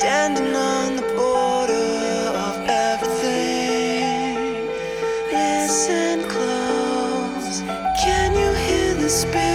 Standing on the border of everything. Listen close. Can you hear the space?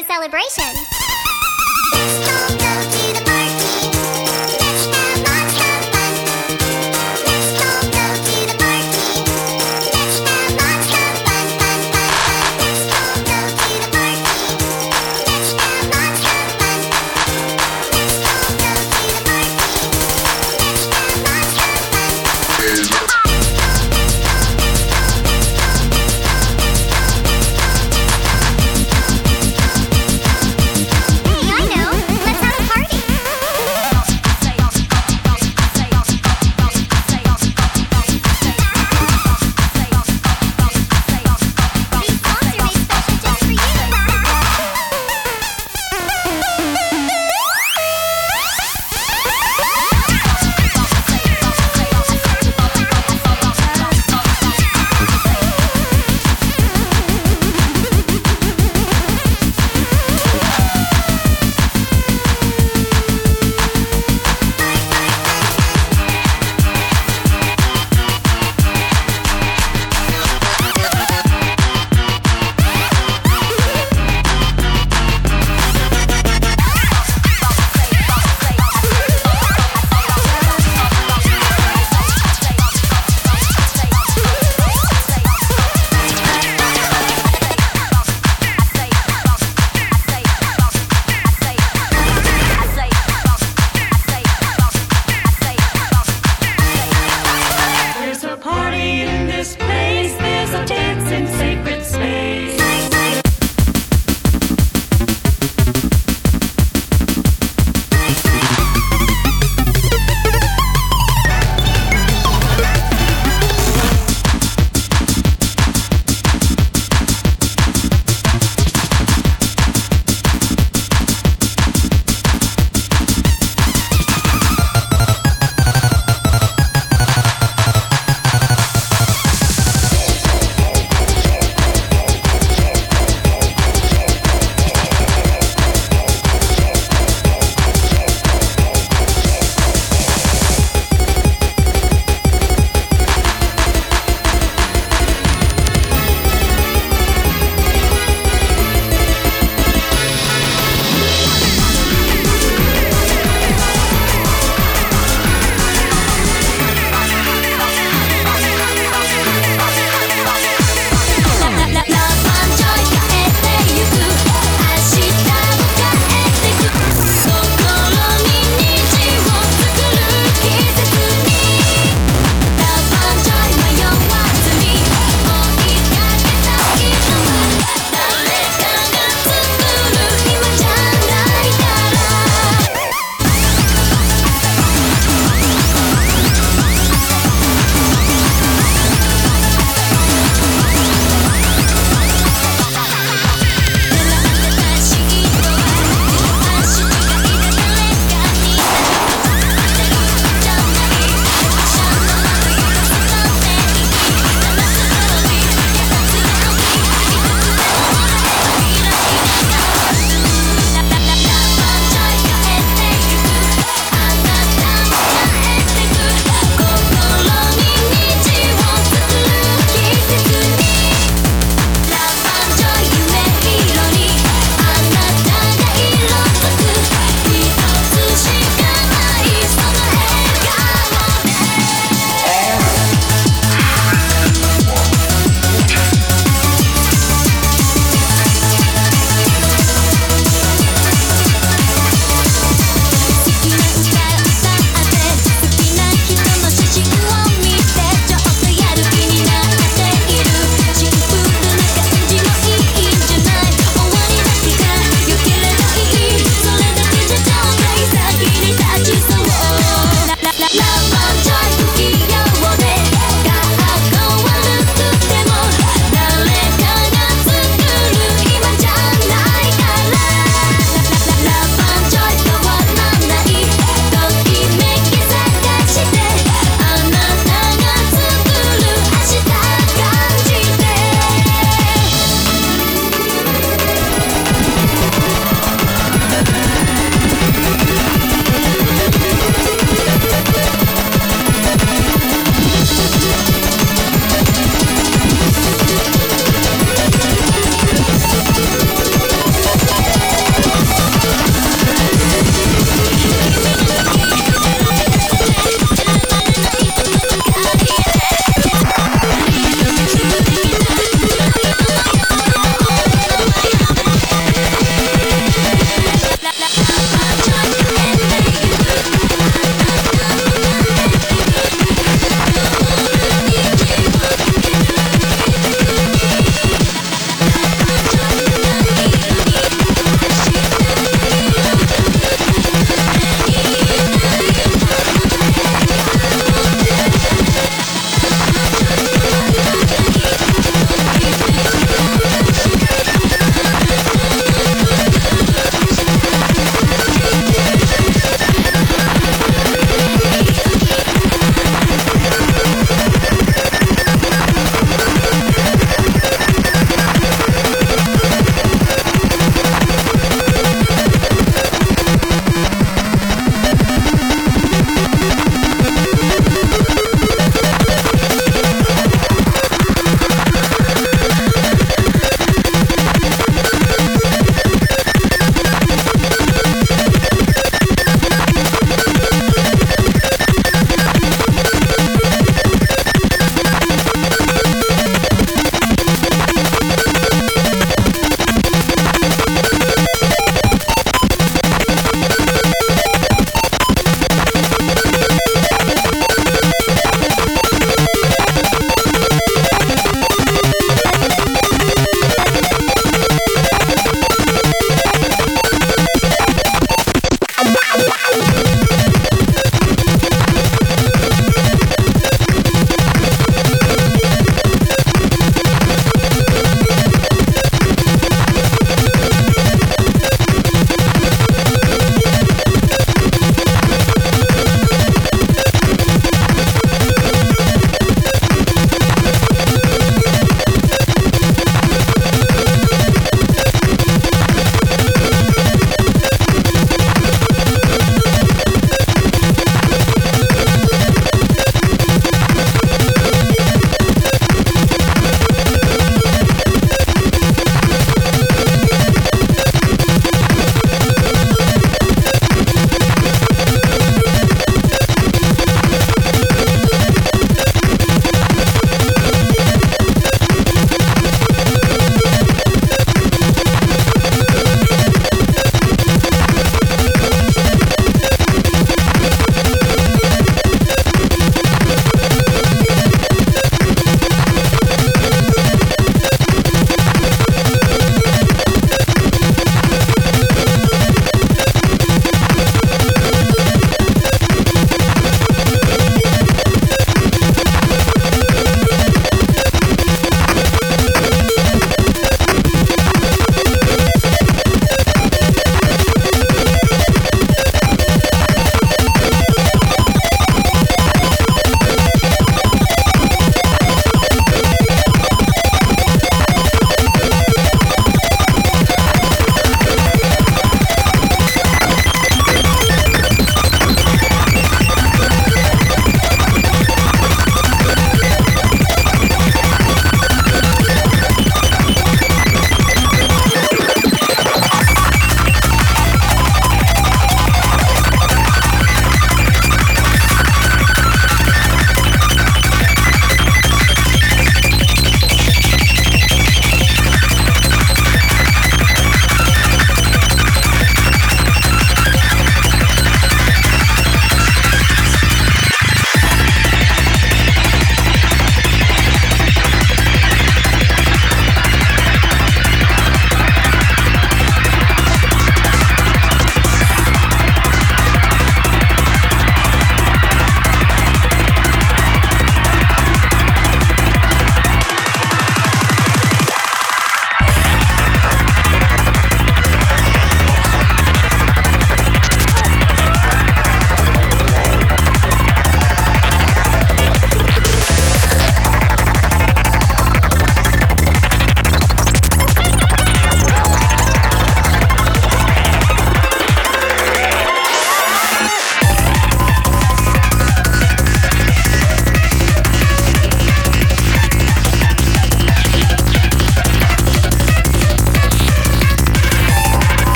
A celebration.